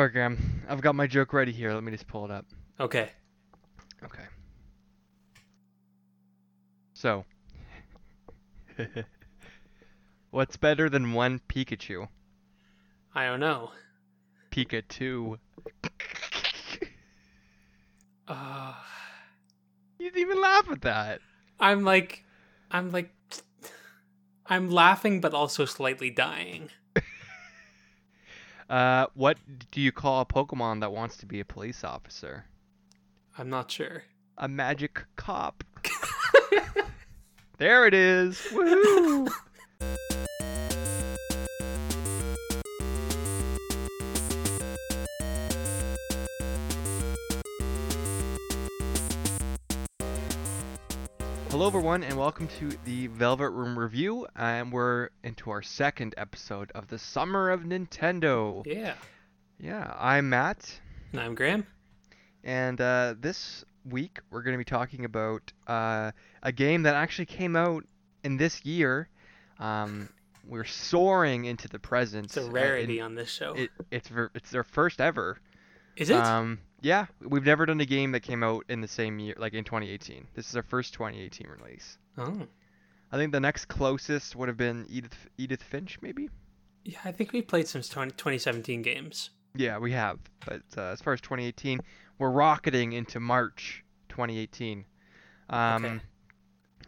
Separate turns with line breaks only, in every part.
Alright, Graham. I've got my joke ready here. Let me just pull it up.
Okay.
Okay. So, what's better than one Pikachu?
I don't know.
Pikachu.
Uh,
You didn't even laugh at that.
I'm like, I'm like, I'm laughing, but also slightly dying.
Uh, what do you call a Pokemon that wants to be a police officer?
I'm not sure.
A magic cop. there it is. Woohoo! Hello, everyone, and welcome to the Velvet Room review. And we're into our second episode of the Summer of Nintendo.
Yeah.
Yeah, I'm Matt,
And I'm Graham.
and uh, this week we're going to be talking about uh, a game that actually came out in this year. Um, we're soaring into the present.
It's a
uh,
rarity
in-
on this show.
it, it's ver- it's their first ever.
Is it?
Um, yeah, we've never done a game that came out in the same year, like in 2018. This is our first 2018 release.
oh.
I think the next closest would have been Edith Edith Finch, maybe.
Yeah, I think we played some 20, 2017 games.
Yeah, we have. But uh, as far as 2018, we're rocketing into March 2018. Um,
Okay.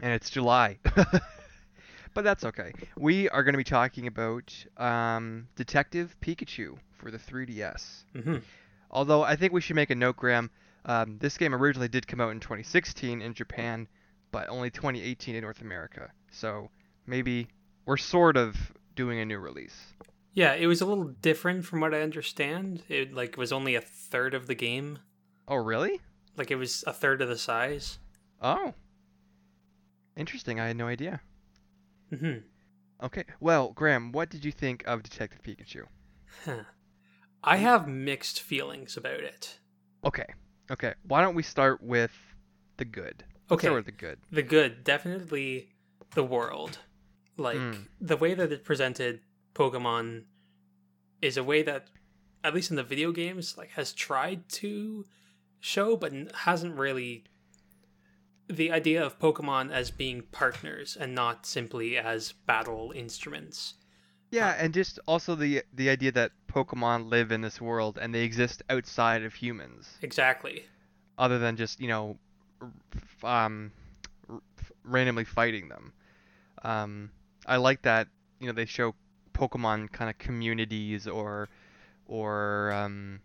And it's July. but that's okay. We are going to be talking about um, Detective Pikachu for the 3DS.
hmm
Although I think we should make a note, Graham. Um, this game originally did come out in 2016 in Japan, but only 2018 in North America. So maybe we're sort of doing a new release.
Yeah, it was a little different from what I understand. It like was only a third of the game.
Oh, really?
Like it was a third of the size.
Oh. Interesting. I had no idea.
hmm
Okay. Well, Graham, what did you think of Detective Pikachu?
Huh. I have mixed feelings about it.
Okay. Okay. Why don't we start with the good? Let's
Okay.
Start with the good.
The good, definitely the world. Like
Mm.
the way that it presented Pokemon is a way that at least in the video games like has tried to show but hasn't really the idea of Pokemon as being partners and not simply as battle instruments.
Yeah, and just also the the idea that Pokemon live in this world and they exist outside of humans,
Exactly.
other than just you know, um, randomly fighting them. Um, I like that you know they show Pokemon kind of communities or or um,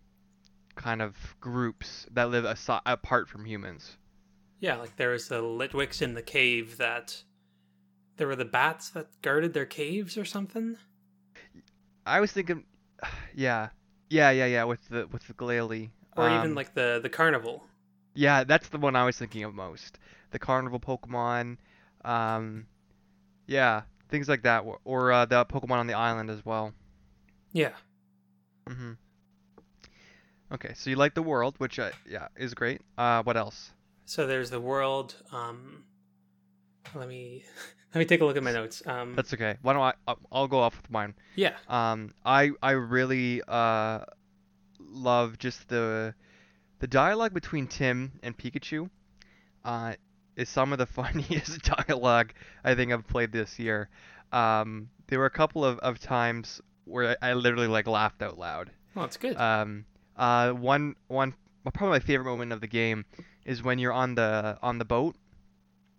kind of groups that live asi- apart from humans.
Yeah, like there was the Litwicks in the cave that there were the bats that guarded their caves or something.
I was thinking, yeah, yeah, yeah, yeah, with the with the Glalie.
Or
Um,
even like the the carnival.
Yeah, that's the one I was thinking of most. The carnival Pokemon, um, yeah, things like that, or, or uh, the Pokemon on the island as well.
Yeah.
Mm-hmm. Okay, so you like the world, which uh, yeah is great. Uh, what else?
So there's the world. Um, let me let me take a look at my notes. Um,
That's okay. Why don't I? I'll- go off with mine.
yeah,
Um, I I really uh love just the the dialogue between Tim and Pikachu. Uh, is some of the funniest dialogue I think I've played this year. Um, there were a couple of, of times where I, I literally like laughed out loud.
well, it's good.
Um, uh, one one well, probably my favorite moment of the game is when you're on the on the boat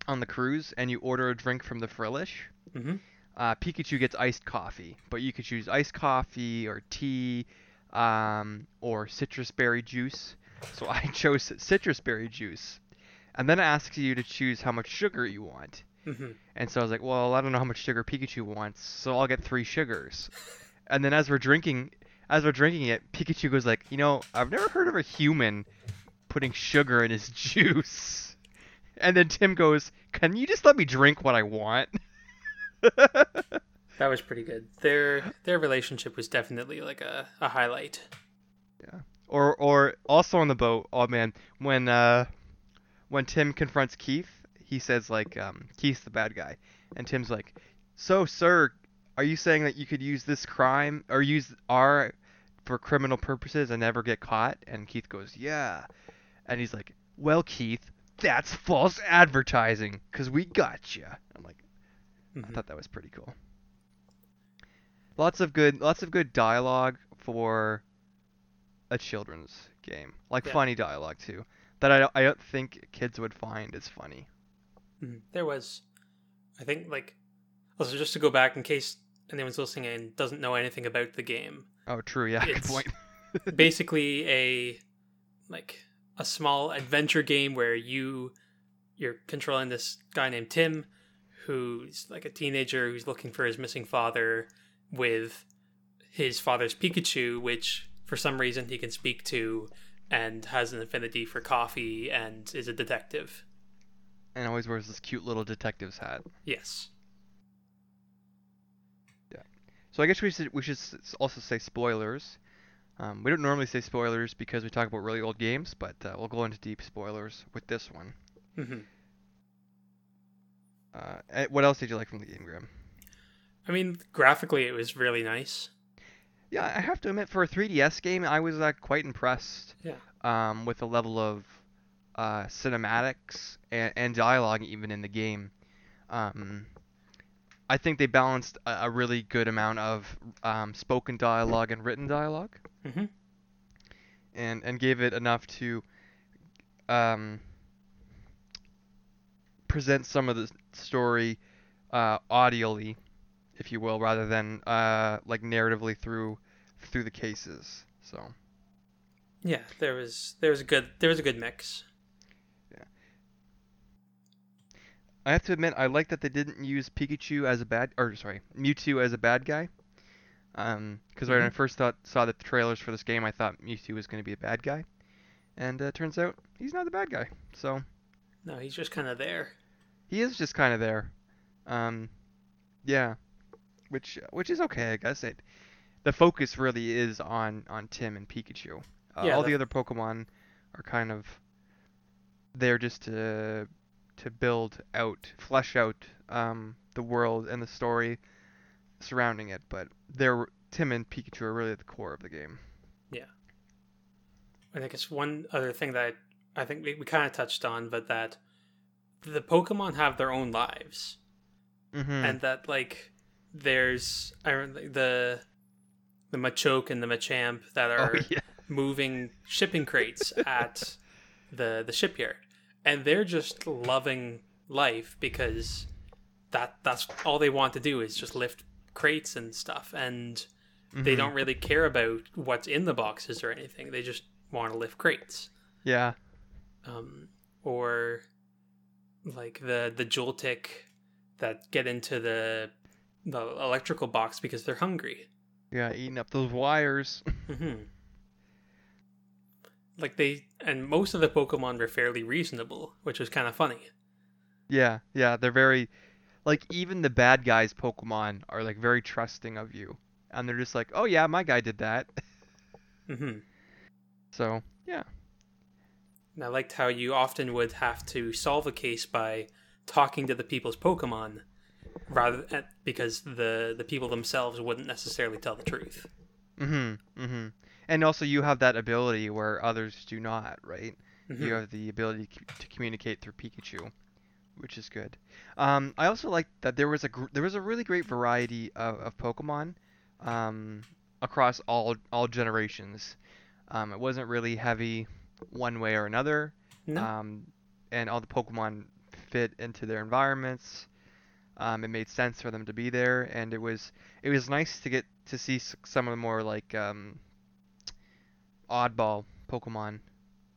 on the cruise and you order a drink from the Frillish
hmm
uh, Pikachu gets iced coffee, but you could choose iced coffee or tea um, or citrus berry juice. So I chose citrus berry juice. And then it asks you to choose how much sugar you want.
hmm
And so I was like, well, I don't know how much sugar Pikachu wants, so I'll get three sugars. And then as we're drinking, as we're drinking it, Pikachu goes like, you know, I've never heard of a human putting sugar in his juice. And then Tim goes, can you just let me drink what I want?
That was pretty good. Their their relationship was definitely like a, a highlight. Yeah.
Or or also on the boat. Oh man, when uh when Tim confronts Keith, he says like um Keith's the bad guy, and Tim's like, "So sir, are you saying that you could use this crime or use our for criminal purposes and never get caught. And Keith goes, yeah. And he's like, well, Keith, that's false advertising because we got you. I'm like, I
Mhm.
thought that was pretty cool. Lots of good, lots of good dialogue for a children's game, like
Yeah.
funny dialogue too. That I don't, I don't think kids would find as funny.
Mhm. There was, I think, like, also just to go back in case anyone's listening and doesn't know anything about the game.
Oh, true. Yeah, good point.
basically a like a small adventure game where you you're controlling this guy named Tim who's like a teenager who's looking for his missing father with his father's Pikachu which for some reason he can speak to and has an affinity for coffee and is a detective.
And always wears this cute little detective's hat.
Yes. Yeah.
So I guess we should we should also say spoilers. Um, we don't normally say spoilers because we talk about really old games, but uh, we'll go into deep spoilers with this one.
hmm
Uh, eh, what else did you like from the game, Graham?
I mean, graphically it was really nice.
Yeah, I have to admit, for a 3DS game, I was uh, quite impressed.
Yeah.
Um, with the level of uh, cinematics and, and dialogue even in the game. Um, I think they balanced a, a really good amount of um, spoken dialogue and written dialogue,
hmm
and and gave it enough to um, present some of the story uh, audially, if you will, rather than uh, like narratively through through the cases. So.
Yeah, there was there was a good there was a good mix.
I have to admit, I like that they didn't use Pikachu as a bad, or sorry, Mewtwo as a bad guy. Um, because when I
Mhm.
first thought saw the trailers for this game, I thought Mewtwo was going to be a bad guy, and uh, turns out he's not the bad guy. So
No, he's just kind of there.
he is just kind of there. Um, yeah, which which is okay, I guess. It the focus really is on on Tim and Pikachu. Uh,
Yeah,
all
the-
the other Pokemon are kind of there just to to build out, flesh out um, the world and the story surrounding it. But they're Tim and Pikachu are really at the core of the game. Yeah.
And I guess one other thing that I think we, we kind of touched on, but that the Pokemon have their own lives,
Mm-hmm.
and that like there's I the the Machoke and the Machamp that are
oh yeah,
moving shipping crates at the the shipyard, and they're just loving life because that that's all they want to do is just lift crates and stuff, and they
Mhm.
don't really care about what's in the boxes or anything. They just want to lift crates.
Yeah,
Um, or like the the Joltik that get into the the electrical box because they're hungry.
yeah, eating up those wires.
hmm Like they and most of the Pokemon were fairly reasonable, which was kind of funny.
Yeah, yeah, they're very like even the bad guys Pokemon are like very trusting of you. And they're just like, "Oh yeah, my guy did that."
Mm-hmm.
So, yeah.
And I liked how you often would have to solve a case by talking to the people's Pokemon, rather because the the people themselves wouldn't necessarily tell the truth.
Mm-hmm. Mhm. And also you have that ability where others do not, right?
Mhm.
You have the ability to communicate through Pikachu, which is good. Um, I also like that there was a gr- there was a really great variety of, of Pokemon um, across all all generations. Um, it wasn't really heavy one way or another.
No,
um, and all the Pokemon fit into their environments. Um, it made sense for them to be there, and it was it was nice to get to see some of the more like um, oddball Pokemon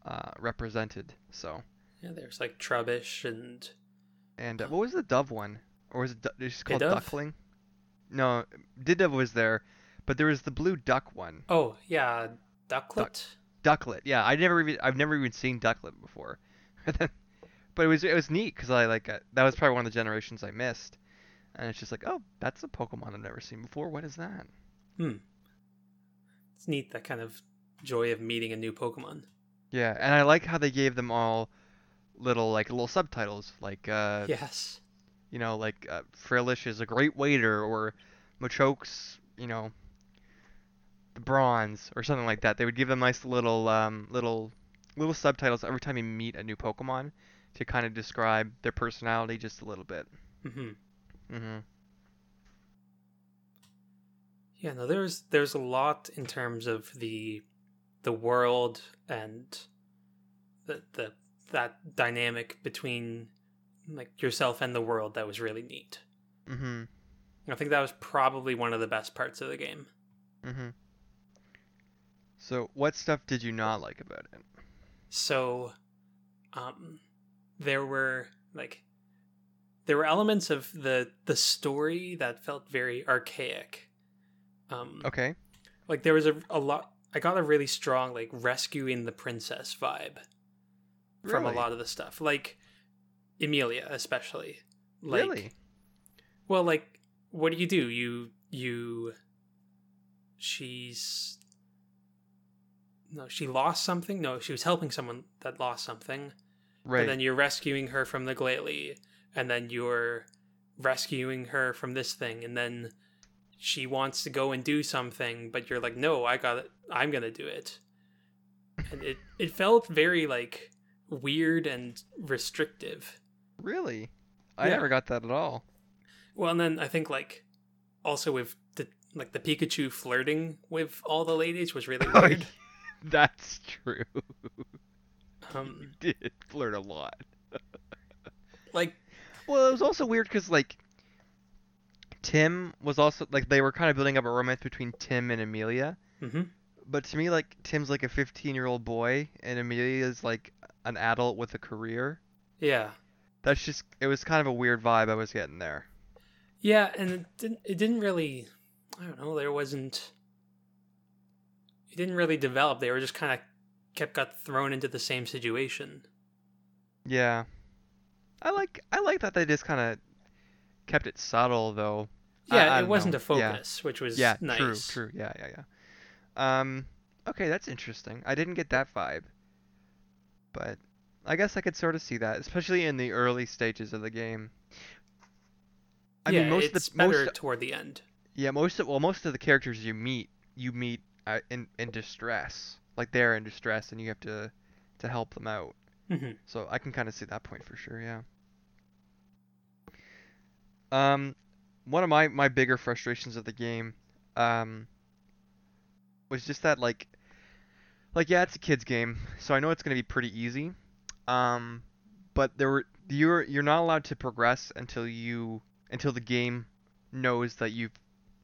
uh, represented. So,
yeah, there's like Trubbish and
and uh, what was the Dove one, or was it du- it's just called
Pidove?
Duckling? No, Pidove was there, but there was the blue duck one,
oh yeah, Ducklett.
Ducklett. Yeah, I never even I've never even seen Ducklett before. but it was it was neat because I like uh, that was probably one of the generations I missed, and it's just like oh that's a Pokemon I've never seen before. What is that? Hmm.
It's neat that kind of joy of meeting a new Pokemon.
Yeah, and I like how they gave them all little like little subtitles like uh
yes.
you know like uh, Frillish is a great waiter or Machoke's you know the bronze or something like that. They would give them nice little um, little little subtitles every time you meet a new Pokemon to kind of describe their personality just a little bit.
hmm
hmm
Yeah, no, there's there's a lot in terms of the the world and the the that dynamic between like yourself and the world that was really neat.
hmm
I think that was probably one of the best parts of the game.
hmm So, what stuff did you not like about it?
So, um, there were like there were elements of the the story that felt very archaic. Um,
Okay.
like there was a, a lot. I got a really strong like rescuing the princess vibe from a lot of the stuff, like Emilia especially. Like,
really?
Well, like, what do you do? You you. She's. No, she lost something. No, she was helping someone that lost something.
Right.
And then you're rescuing her from the Glalie, and then you're rescuing her from this thing, and then she wants to go and do something, but you're like, no, I got it. I'm gonna do it. And it it felt very like weird and restrictive.
Really? I
Yeah.
never got that at all.
Well, and then I think like also with the like the Pikachu flirting with all the ladies was really
Oh,
weird.
That's true.
um,
Did flirt a lot.
like
Well, it was also weird because like Tim was also like they were kind of building up a romance between Tim and Amelia,
mhm.
but to me like Tim's like a 15-year-old boy and Amelia's like an adult with a career.
yeah,
That's just it was kind of a weird vibe I was getting there.
yeah, and it didn't it didn't really I don't know there wasn't it didn't really develop. They were just kind of kept got thrown into the same situation.
Yeah. I like I like that they just kind of kept it subtle though.
Yeah,
I
it wasn't
know.
a
Yeah.
focus, which was
Yeah,
nice.
true, true. Yeah, yeah, yeah. Um, okay, that's interesting. I didn't get that vibe, but I guess I could sort of see that, especially in the early stages of the game. I
yeah,
mean, most
it's
of the
better
most,
toward the end.
yeah, most of well, most of the characters you meet, you meet uh, in in distress, like they're in distress, and you have to to help them out.
hmm
So I can kind of see that point for sure, yeah. Um, one of my my bigger frustrations of the game, um, was just that like, like yeah, it's a kids game, so I know it's gonna be pretty easy. Um, but there were you're you're not allowed to progress until you until the game knows that you've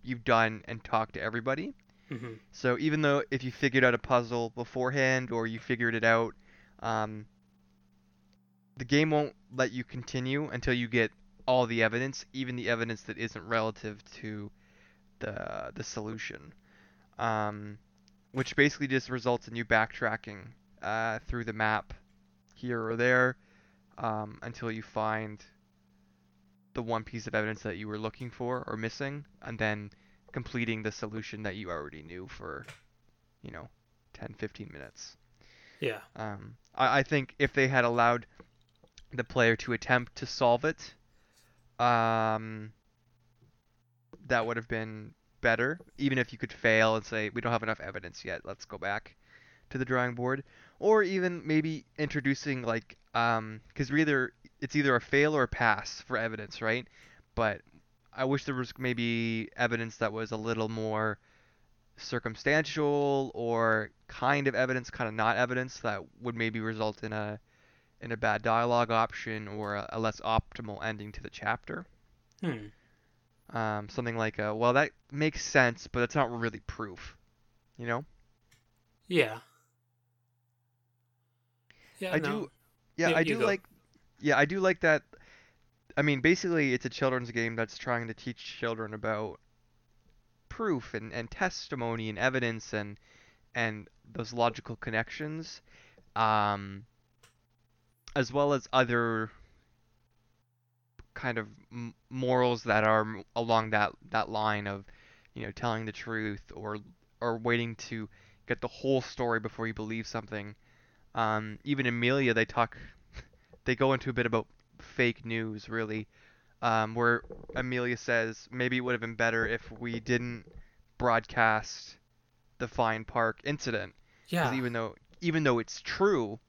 you've done and talked to everybody.
hmm
So even though if you figured out a puzzle beforehand or you figured it out, um, the game won't let you continue until you get all the evidence, even the evidence that isn't relative to the the solution. Um, which basically just results in you backtracking uh, through the map here or there um, until you find the one piece of evidence that you were looking for or missing, and then completing the solution that you already knew for, you know, 10, 15 minutes.
Yeah.
Um, I, I think if they had allowed the player to attempt to solve it, um, that would have been better. Even if you could fail and say, we don't have enough evidence yet, let's go back to the drawing board. Or even maybe introducing like, um, because either it's either a fail or a pass for evidence, right? But I wish there was maybe evidence that was a little more circumstantial or kind of evidence, kind of not evidence that would maybe result in a in a bad dialogue option or a, a less optimal ending to the chapter.
Hmm.
Um, something like, a, well, that makes sense, but it's not really proof. You know?
Yeah. Yeah.
I
no.
do. Yeah,
You-
I do
go.
like. Yeah, I do like that. I mean, basically, it's a children's game that's trying to teach children about proof and, and testimony and evidence and and those logical connections, um, as well as other kind of m- morals that are m- along that that line of, you know, telling the truth or or waiting to get the whole story before you believe something. Um, even Amelia, they talk, they go into a bit about fake news, really, um, where Amelia says maybe it would have been better if we didn't broadcast the Fine Park incident.
Yeah.
even though even though it's true,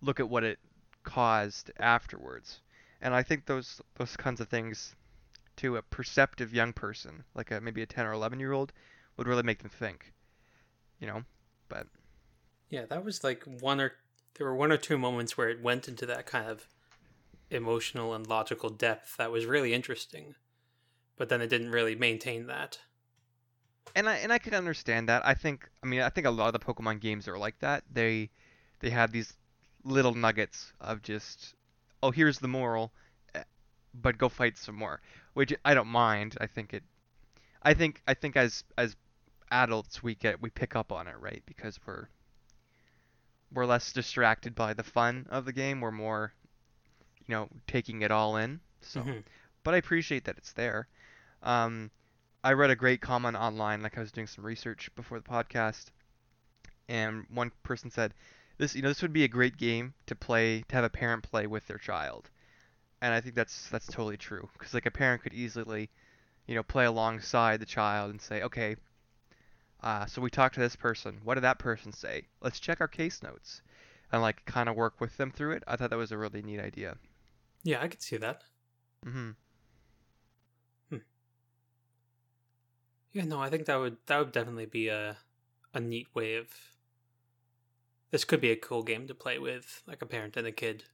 look at what it caused afterwards. And I think those those kinds of things to a perceptive young person, like a maybe a 10 or 11 year old, would really make them think. You know? But
Yeah, that was like one or there were one or two moments where it went into that kind of emotional and logical depth that was really interesting. But then it didn't really maintain that.
and I and I can understand that. I think I mean I think a lot of the Pokemon games are like that. They they have these little nuggets of just oh here's the moral, eh, but go fight some more, which I don't mind. I think it I think I think as as adults we get we pick up on it right because we're we're less distracted by the fun of the game. We're more you know taking it all in. So
Mhm.
but I appreciate that it's there. Um, I read a great comment online, like I was doing some research before the podcast, and one person said, "This, you know, this would be a great game to play, to have a parent play with their child," and I think that's that's totally true, because like a parent could easily, you know, play alongside the child and say, "Okay, uh, so we talked to this person. What did that person say? Let's check our case notes." And like kind of work with them through it. I thought that was a really neat idea.
Yeah, I could see that.
mm-hmm
Yeah, no, I think that would that would definitely be a a neat way of this could be a cool game to play with like a parent and a kid.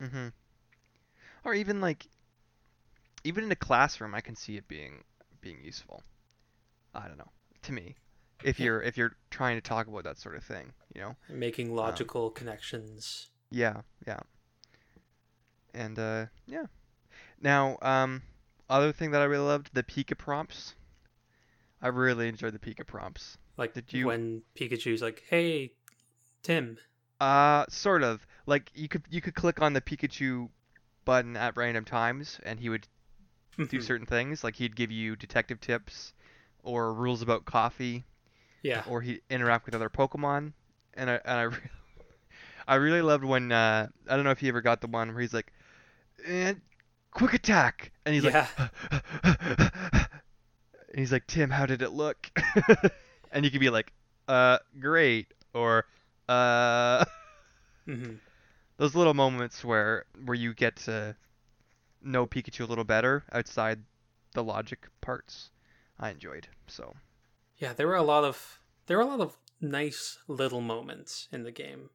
hmm Or even like, even in a classroom, I can see it being being useful. I don't know. To me, if you're if you're trying to talk about that sort of thing, you know.
Making logical connections.
Yeah, yeah. And uh, yeah. Now, um, other thing that I really loved, the Pika prompts. I really enjoyed the Pika prompts.
Like
Did you-
when Pikachu's like, "Hey, Tim."
Uh, sort of. Like you could you could click on the Pikachu button at random times, and he would do
Mhm.
certain things. Like he'd give you detective tips, or rules about coffee,
yeah.
or he'd interact with other Pokemon. And I and I, re- I really loved when uh, I don't know if you ever got the one where he's like, and quick attack, and he's
Yeah.
like, and he's like, Tim, how did it look? and you could be like, uh, great, or uh.
hmm
those little moments where where you get to know Pikachu a little better outside the logic parts, I enjoyed. So
Yeah, there were a lot of there were a lot of nice little moments in the game.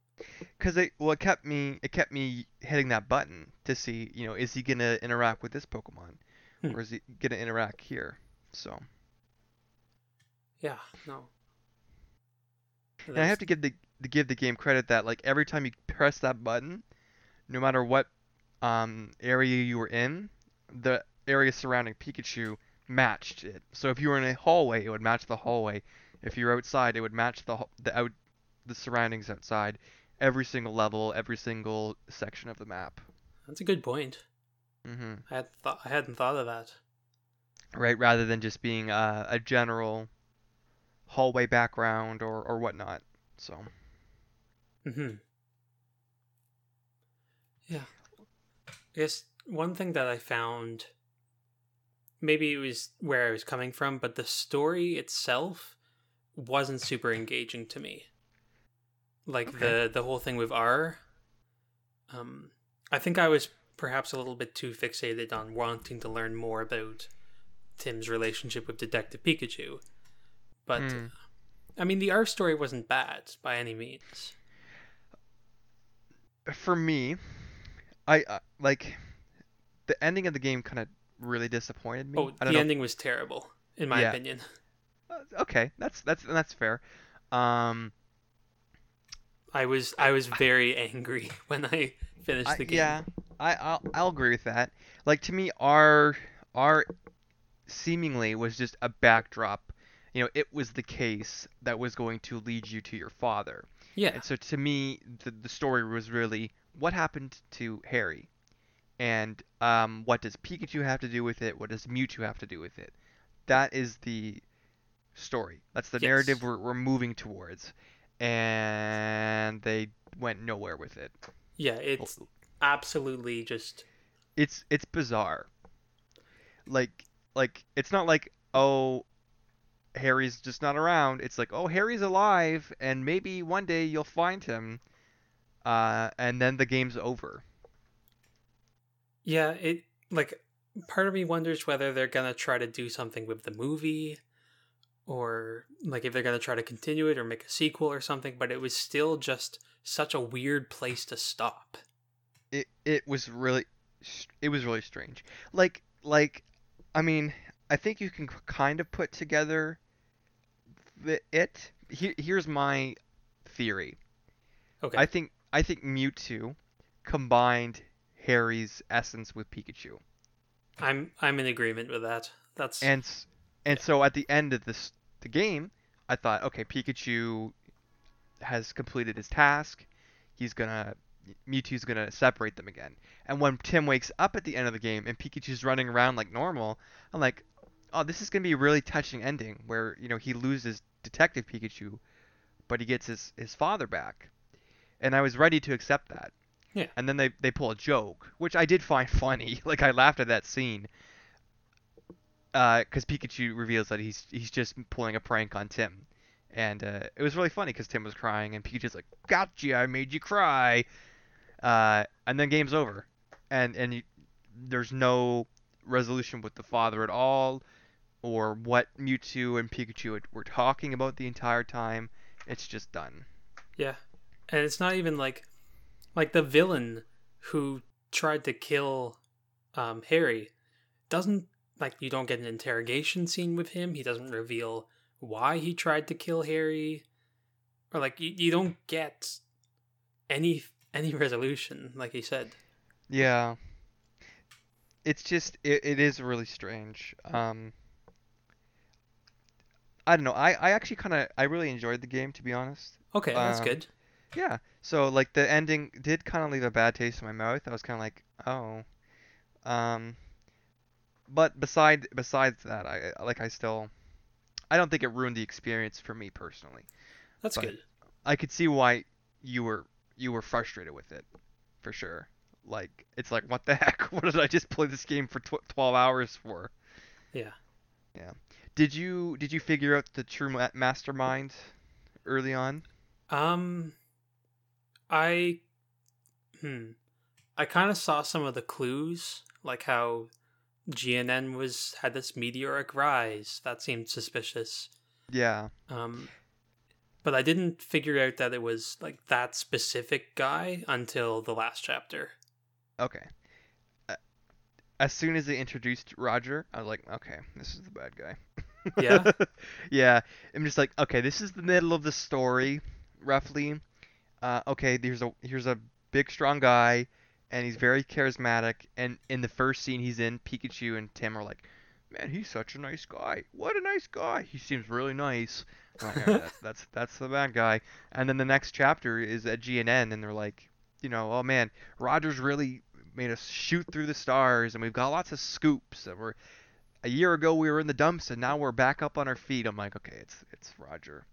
because it well it kept me it kept me hitting that button to see you know is he gonna interact with this Pokemon
Hmm.
or is he gonna interact here? So
Yeah, no.
and I have to give the to give the game credit that like every time you press that button, no matter what um area you were in, the area surrounding Pikachu matched it. So if you were in a hallway, it would match the hallway. If you were outside, it would match the the out the surroundings outside. Every single level, every single section of the map.
That's a good point.
Mm-hmm.
I had thought I hadn't thought of that.
Right, rather than just being a, a general hallway background or or whatnot. So
hmm Yeah. I guess one thing that I found maybe it was where I was coming from, but the story itself wasn't super engaging to me. Like
Okay.
the the whole thing with R. Um I think I was perhaps a little bit too fixated on wanting to learn more about Tim's relationship with Detective Pikachu. But
Hmm.
I mean the R story wasn't bad by any means.
for me, I uh, like the ending of the game kind of really disappointed me.
Oh,
I
the
know.
ending was terrible, in my
Yeah.
opinion.
uh, okay, that's that's that's fair. Um,
I was I was very angry when I finished
I,
the game.
yeah, I I'll, I'll agree with that. Like to me, our our seemingly was just a backdrop. You know, it was the case that was going to lead you to your father.
Yeah.
And so to me, the, the story was really what happened to Harry, and um, what does Pikachu have to do with it? What does Mewtwo have to do with it? That is the story. That's the
Yes.
narrative we're, we're moving towards, and they went nowhere with it.
Yeah, it's absolutely just
It's it's bizarre. Like like it's not like oh, Harry's just not around. It's like, oh, Harry's alive, and maybe one day you'll find him. Uh, and then the game's over.
Yeah, it like part of me wonders whether they're gonna try to do something with the movie, or like if they're gonna try to continue it or make a sequel or something. But it was still just such a weird place to stop.
It it was really it was really strange. Like like I mean, I think you can kind of put together the it. Here, here's my theory.
Okay.
I think I think Mewtwo combined Harry's essence with Pikachu.
I'm I'm in agreement with that. That's
And and so at the end of this the game, I thought, okay, Pikachu has completed his task. He's gonna Mewtwo's gonna separate them again. And when Tim wakes up at the end of the game and Pikachu's running around like normal, I'm like, oh, this is gonna be a really touching ending where you know he loses Detective Pikachu, but he gets his his father back. And I was ready to accept that.
Yeah.
And then they they pull a joke, which I did find funny. Like I laughed at that scene. Because Pikachu reveals that he's he's just pulling a prank on Tim, and uh, it was really funny because Tim was crying and Pikachu's like, "Gotcha, I made you cry," uh, and then game's over, and and you, there's no resolution with the father at all, or what Mewtwo and Pikachu were talking about the entire time. It's just done.
yeah, and it's not even like like the villain who tried to kill um, Harry doesn't like you don't get an interrogation scene with him. He doesn't reveal why he tried to kill Harry, or like you, you don't get any any resolution. Like he said,
Yeah. It's just it, it is really strange. Um I don't know. I, I actually kind of I really enjoyed the game to be honest.
okay, that's
Um,
good.
Yeah. So like the ending did kind of leave a bad taste in my mouth. I was kind of like, "Oh." Um but beside besides that, I like I still I don't think it ruined the experience for me personally.
That's
but-
good.
I could see why you were you were frustrated with it, for sure. Like it's like what the heck? What did I just play this game for tw- 12 hours for?
Yeah.
Yeah. Did you did you figure out the true mastermind early on?
Um, I, hmm, I kind of saw some of the clues, like how GNN was had this meteoric rise that seemed suspicious.
Yeah.
Um, but I didn't figure out that it was like that specific guy until the last chapter.
Okay. Uh, As soon as they introduced Roger, I was like, okay, this is the bad guy.
Yeah?
yeah. I'm just like, okay, this is the middle of the story, roughly. Uh, okay, here's a here's a big strong guy, and he's very charismatic. And in the first scene he's in, Pikachu and Tim are like, man, he's such a nice guy. What a nice guy. He seems really nice. Like, "Alright, that's, that's that's the bad guy. And then the next chapter is at GNN, and they're like, you know, oh man, Roger's really made us shoot through the stars, and we've got lots of scoops, and we're a year ago we were in the dumps, and now we're back up on our feet. I'm like, okay, it's it's Roger.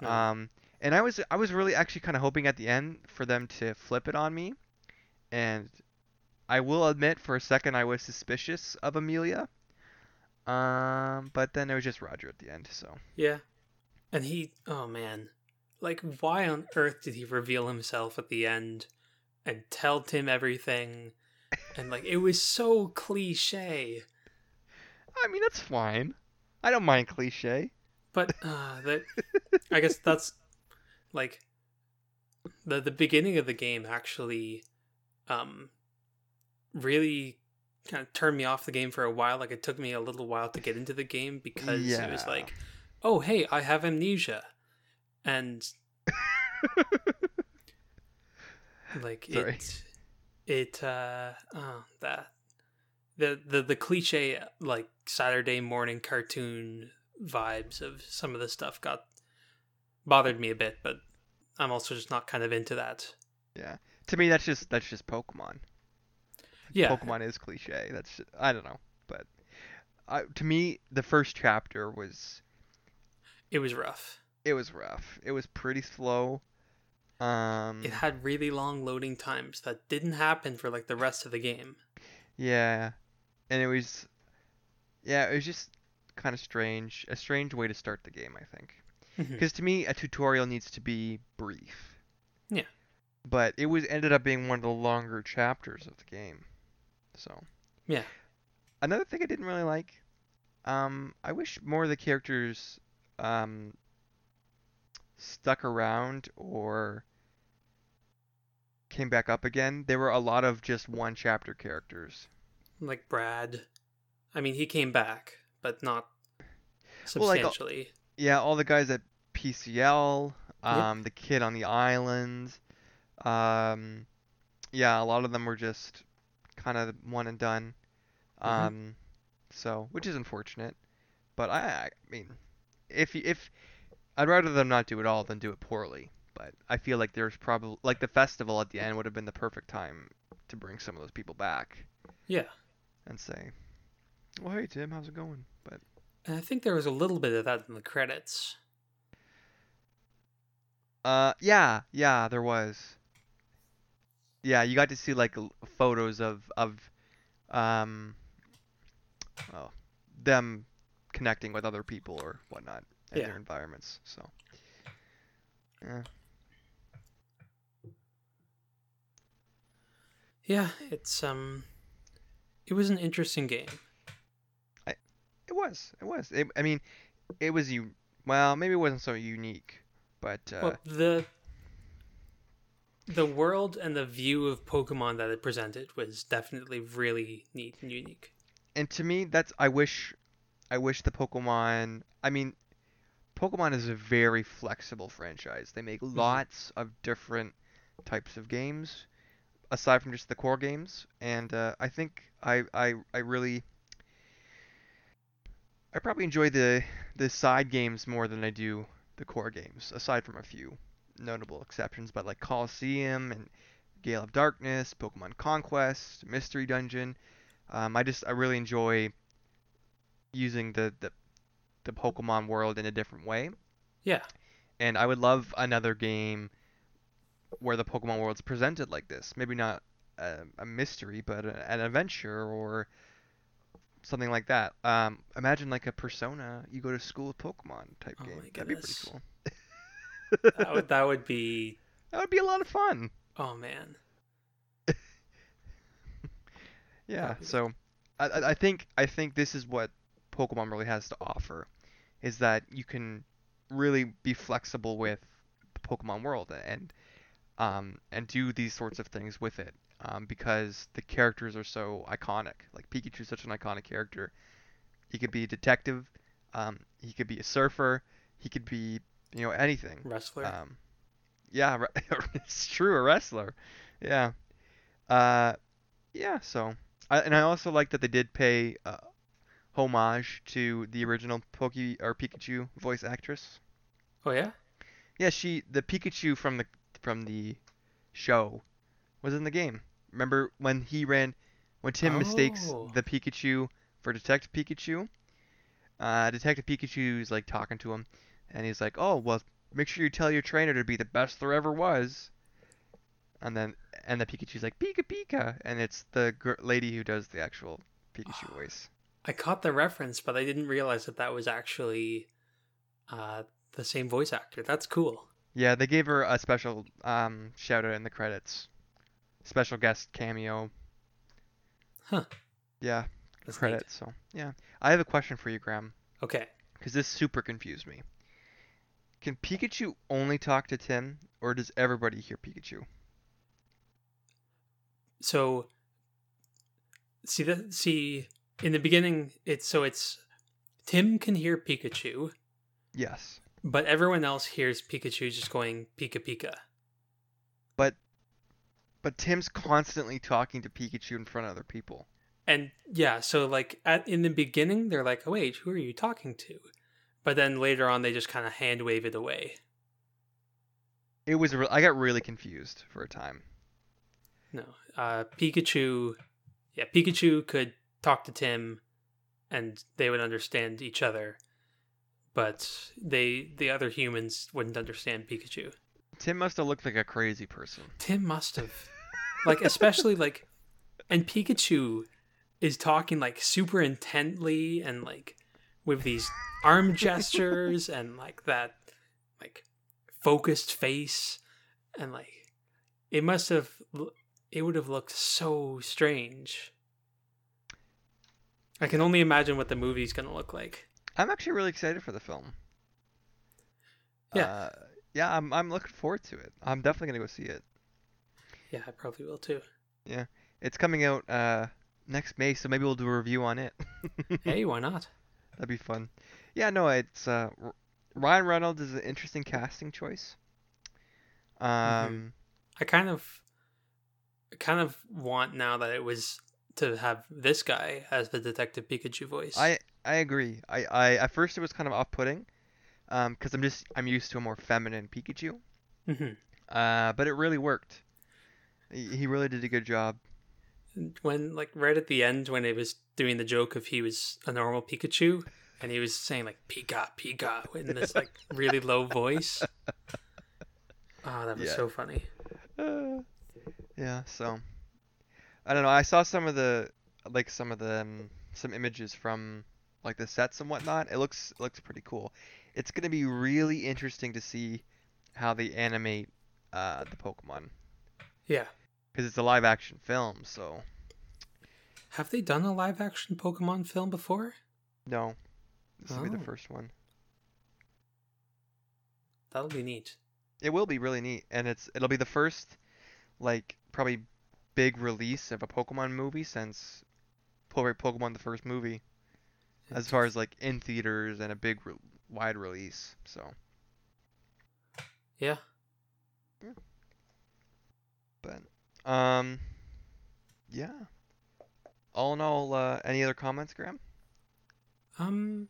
Hmm.
Um, and I was I was really actually kind of hoping at the end for them to flip it on me, and I will admit for a second I was suspicious of Amelia. Um, but then it was just Roger at the end, so
Yeah, and he, oh man, like why on earth did he reveal himself at the end and tell Tim everything? And like it was so cliche.
I mean that's fine. I don't mind cliche.
But uh, that I guess that's like the the beginning of the game actually um really kind of turned me off the game for a while. Like it took me a little while to get into the game because it was like, oh hey, I have amnesia, and like
Sorry.
it it uh oh that the the the cliche like Saturday morning cartoon vibes of some of the stuff got bothered me a bit, but I'm also just not kind of into that.
Yeah. To me that's just that's just Pokemon.
Yeah,
Pokemon is cliche. That's just, I don't know, but I, to me the first chapter was
it was rough.
it was rough. It was pretty slow. Um
It had really long loading times that didn't happen for like the rest of the game.
yeah. And it was yeah, it was just kind of strange, a strange way to start the game, I think. Because to me, a tutorial needs to be brief.
Yeah.
But it was ended up being one of the longer chapters of the game. So.
Yeah.
Another thing I didn't really like, um, I wish more of the characters um, stuck around or came back up again. There were a lot of just one chapter characters.
Like Brad. I mean, he came back, but not
Well, like, uh,
substantially.
Yeah, all the guys at PCL,
Yep.
um, the kid on the island. Um, yeah, a lot of them were just kind of one and done.
Mhm.
Um, so which is unfortunate. But I, I mean, if if I'd rather them not do it all than do it poorly. But I feel like there's probably like the festival at the end would have been the perfect time to bring some of those people back
yeah.
And say, "Well, hey Tim, how's it going?" But
I think there was a little bit of that in the credits.
Uh, yeah, yeah, there was. Yeah, you got to see like photos of of um, well, them connecting with other people or whatnot in
Yeah.
their environments. So, yeah,
Yeah, it's um it was an interesting game.
it was, it was. It, I mean, it was you. Well, maybe it wasn't so unique, but uh,
Well, the the world and the view of Pokemon that it presented was definitely really neat and unique.
and to me that's i wish i wish the pokemon i mean pokemon is a very flexible franchise they make lots of different types of games aside from just the core games and uh, i think I, I i really i probably enjoy the the side games more than i do the core games aside from a few notable exceptions but like Colosseum and gale of darkness pokemon conquest mystery dungeon um, I just I really enjoy using the, the the Pokemon world in a different way,
Yeah.
and I would love another game where the Pokemon world's presented like this. Maybe not a, a mystery, but a, an adventure or something like that. Um, imagine like a Persona, you go to school with Pokemon type
Oh
game.
my
That'd be pretty cool.
That would that would be
That would be a lot of fun.
oh man.
Yeah, so I I think I think this is what Pokemon really has to offer, is that you can really be flexible with the Pokemon world and um and do these sorts of things with it um, because the characters are so iconic. Like Pikachu is such an iconic character. He could be a detective, um, he could be a surfer, he could be you know anything.
Wrestler.
Um, yeah, it's true, a wrestler. Yeah. Uh, yeah. So, I, and I also like that they did pay uh, homage to the original Poke or Pikachu voice actress.
oh yeah?
Yeah, she the Pikachu from the from the show was in the game. Remember when he ran when Tim mistakes
Oh.
the Pikachu for Detective Pikachu? Uh, Detective Pikachu's like talking to him, and he's like, "Oh, well, make sure you tell your trainer to be the best there ever was." And then and the Pikachu's like, "Pika Pika," and it's the gr- lady who does the actual Pikachu voice.
I caught the reference, but I didn't realize that that was actually uh, the same voice actor. That's cool.
Yeah, they gave her a special um, shout out in the credits. Special guest cameo.
Huh.
Yeah,
That's neat.
credits. So, yeah. I have a question for you, Graham,
Okay.
because this super confused me. Can Pikachu only talk to Tim, or does everybody hear Pikachu?
So see that see in the beginning it's so it's Tim can hear Pikachu,
Yes.
But everyone else hears Pikachu just going Pika Pika.
But but Tim's constantly talking to Pikachu in front of other people.
And yeah, so like at in the beginning they're like, oh, "Wait, who are you talking to?" But then later on they just kind of hand wave it away.
It was re- I got really confused for a time.
No, uh, Pikachu, yeah, Pikachu could talk to Tim, and they would understand each other, but they the other humans wouldn't understand Pikachu.
Tim must have looked like a crazy person.
Tim must have, like, especially like, and Pikachu is talking like super intently and like with these arm gestures and like that like focused face and like it must have it would have looked so strange. I can only imagine what the movie's going to look like.
I'm actually really excited for the film.
Yeah.
Uh, yeah, I'm I'm looking forward to it. I'm definitely gonna go see it.
Yeah, I probably will too.
Yeah, it's coming out uh next May, so maybe we'll do a review on it.
hey, why not?
That'd be fun. Yeah, no, it's uh Ryan Reynolds is an interesting casting choice. Um,
I kind of I kind of want now that it was to have this guy as the Detective Pikachu voice.
I I agree. I, I at first it was kind of off-putting, um, because I'm just I'm used to a more feminine Pikachu.
hmm
Uh, but it really worked. He, he really did a good job.
when like right at the end when it was doing the joke of he was a normal Pikachu and he was saying like Pika Pika in this like really low voice. Oh, that was
Yeah.
so funny.
Uh, yeah, so I don't know. I saw some of the like some of the um, some images from like the sets and whatnot. It looks it looks pretty cool. It's gonna be really interesting to see how they animate uh, the Pokemon
Yeah.
because it's a live action film. So
Have they done a live action Pokemon film before?
no, this will be the
Oh.
first one.
That'll be neat.
It will be really neat, and it's it'll be the first like probably big release of a Pokemon movie since Po- Pokemon the first movie. As far as like in theaters and a big re- wide release. So,
Yeah.
but um, yeah. All in all, uh, any other comments, Graham?
Um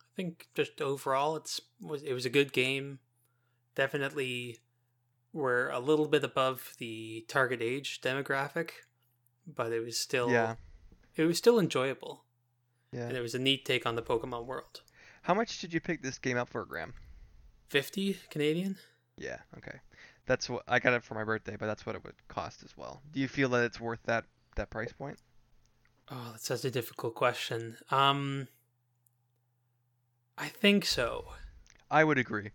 I think just overall it's was it was a good game. Definitely we're a little bit above the target age demographic, but it was still
Yeah,
it was still enjoyable.
Yeah.
And it was a neat take on the Pokemon world.
How much did you pick this game up for, Graham?
50 Canadian?
Yeah, okay. That's what I got it for my birthday, but that's what it would cost as well. Do you feel that it's worth that that price point?
Oh, that's such a difficult question. Um I think so.
I would agree.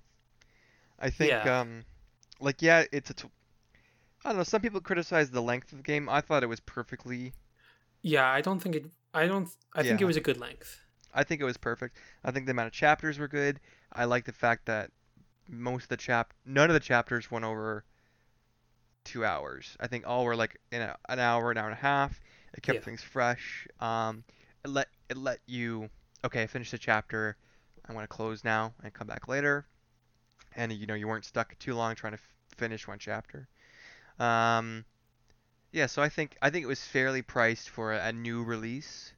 I think
Yeah.
um, like yeah, it's a. T- I don't know. Some people criticize the length of the game. I thought it was perfectly
Yeah, I don't think it I don't I think it was a good length.
I think it was perfect. I think the amount of chapters were good. I like the fact that most of the chap, none of the chapters went over two hours. I think all were like in a, an hour, an hour and a half. It kept
Yeah.
things fresh. Um, it let it let you okay, I finished the chapter. I'm gonna close now and come back later. And you know you weren't stuck too long trying to f- finish one chapter. Um, yeah, so I think I think it was fairly priced for a, a new release.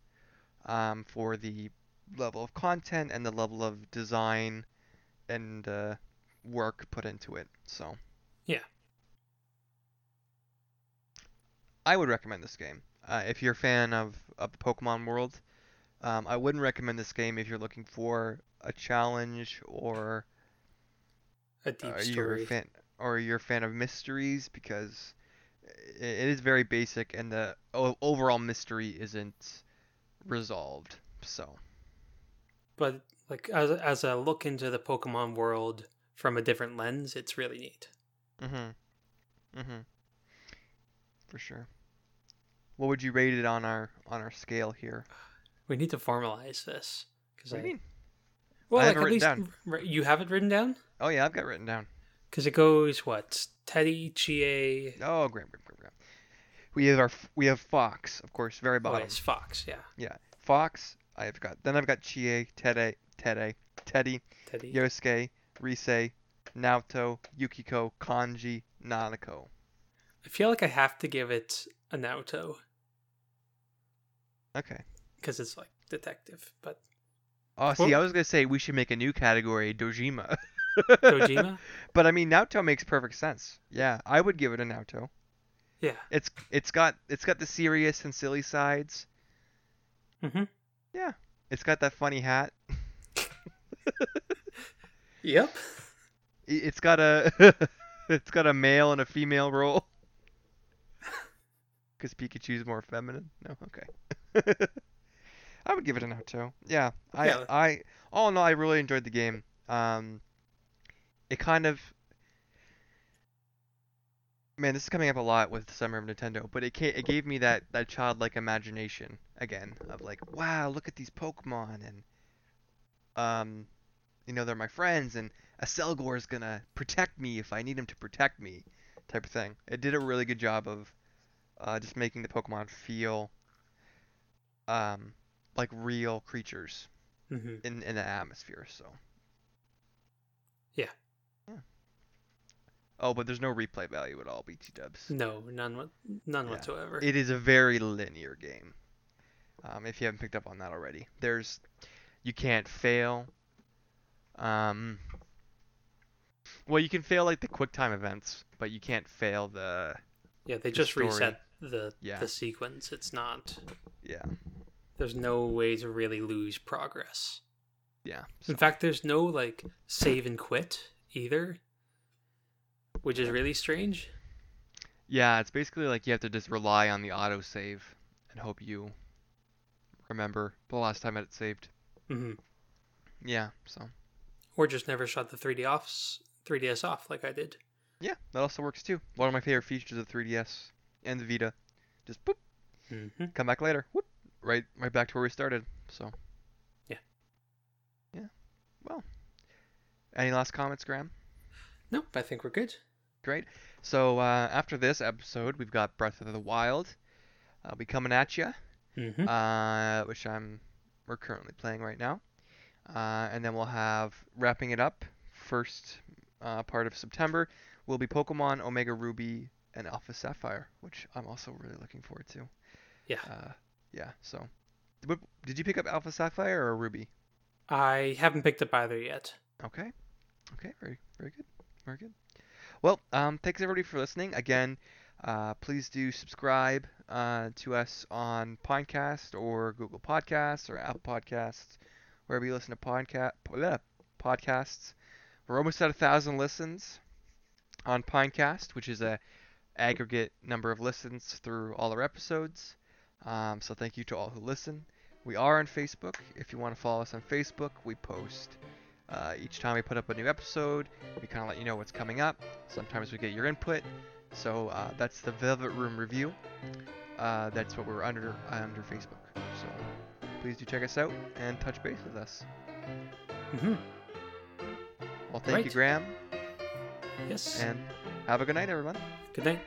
Um, for the level of content and the level of design and uh, work put into it. So
Yeah.
I would recommend this game uh, if you're a fan of of the Pokemon world. Um, I wouldn't recommend this game if you're looking for a challenge or
A deep
uh, you're
story.
a fan or you're a fan of mysteries because it is very basic and the overall mystery isn't resolved. So
but like as as a look into the Pokemon world from a different lens, it's really neat.
Mhm. Mhm. For sure. What would you rate it on our on our scale here?
We need to formalize this because I
mean?
well,
I
like at least r- you have it written down
Oh yeah, I've got it written down.
because it goes what Teddie, Chie,
Oh, Graham, Graham, Graham, Graham. We have our we have Fox, of course, very
oh,
bottom.
it's Fox, yeah,
Yeah, Fox. I've got. Then I've got Chie, Teddie, Teddie, Teddie,
Teddie.
Yosuke, Rise, Naoto, Yukiko, Kanji, Nanako.
I feel like I have to give it a Naoto
Okay.
because it's like detective, but
Oh, see,
Well-
I was gonna say we should make a new category, Dojima.
Dojima,
But I mean, Naoto makes perfect sense. Yeah, I would give it a Naoto.
yeah,
It's it's got it's got the serious and silly sides.
hmm
Yeah, it's got that funny hat.
yep.
It's got a it's got a male and a female role. Because Pikachu's more feminine. No, okay. I would give it a Naoto. Yeah, I,
Yeah.
I, all in all, I really enjoyed the game. Um, it kind of, man, this is coming up a lot with the Summer of Nintendo, but it it gave me that that childlike imagination again of like, wow, look at these Pokemon, and um, you know, they're my friends, and a Selgor is gonna protect me if I need him to protect me, type of thing. It did a really good job of uh, just making the Pokemon feel um, like real creatures
hmm
in in the atmosphere. So.
Yeah.
Oh, but there's no replay value at all, BT Dubs.
No, none, none
Yeah.
whatsoever.
It is a very linear game. Um, if you haven't picked up on that already, there's you can't fail. Um, well, you can fail like the quick time events, but you can't fail the
yeah, they
the
just
story.
reset the
Yeah.
the sequence. It's not.
yeah
There's no way to really lose progress.
yeah.
In fact, there's no like save and quit either, which is really strange.
Yeah, it's basically like you have to just rely on the autosave and hope you remember the last time it saved.
hmm
Yeah, so
Or just never shut the 3D off, 3DS off like I did.
yeah, that also works too. One of my favorite features of 3DS and the Vita, just boop,
hmm
come back later, whoop, right, right back to where we started. So
Yeah.
yeah. Well, any last comments, Graham?
Nope, I think we're good.
Great. So uh, after this episode, we've got Breath of the Wild. I'll be coming at you.
hmm
uh, which I'm we're currently playing right now. Uh, and then we'll have wrapping it up first uh, part of September will be Pokemon Omega Ruby and Alpha Sapphire, which I'm also really looking forward to.
Yeah.
Uh, yeah. So, did you pick up Alpha Sapphire or Ruby?
I haven't picked up either yet.
Okay. Okay. Very very good. Very good. Well, um, thanks everybody for listening. Again, uh, please do subscribe uh, to us on Pinecast or Google Podcasts or Apple Podcasts, wherever you listen to podca- podcasts. We're almost at a thousand listens on Pinecast, which is a aggregate number of listens through all our episodes. Um, so thank you to all who listen. We are on Facebook. If you want to follow us on Facebook, we post uh, each time we put up a new episode. We kind of let you know what's coming up. Sometimes we get your input. So uh, that's the Velvet Room review. Uh, that's what we're under under Facebook. So please do check us out and touch base with us.
hmm
Well, thank you, Graham,
Yes.
and have a good night, everyone.
Good night.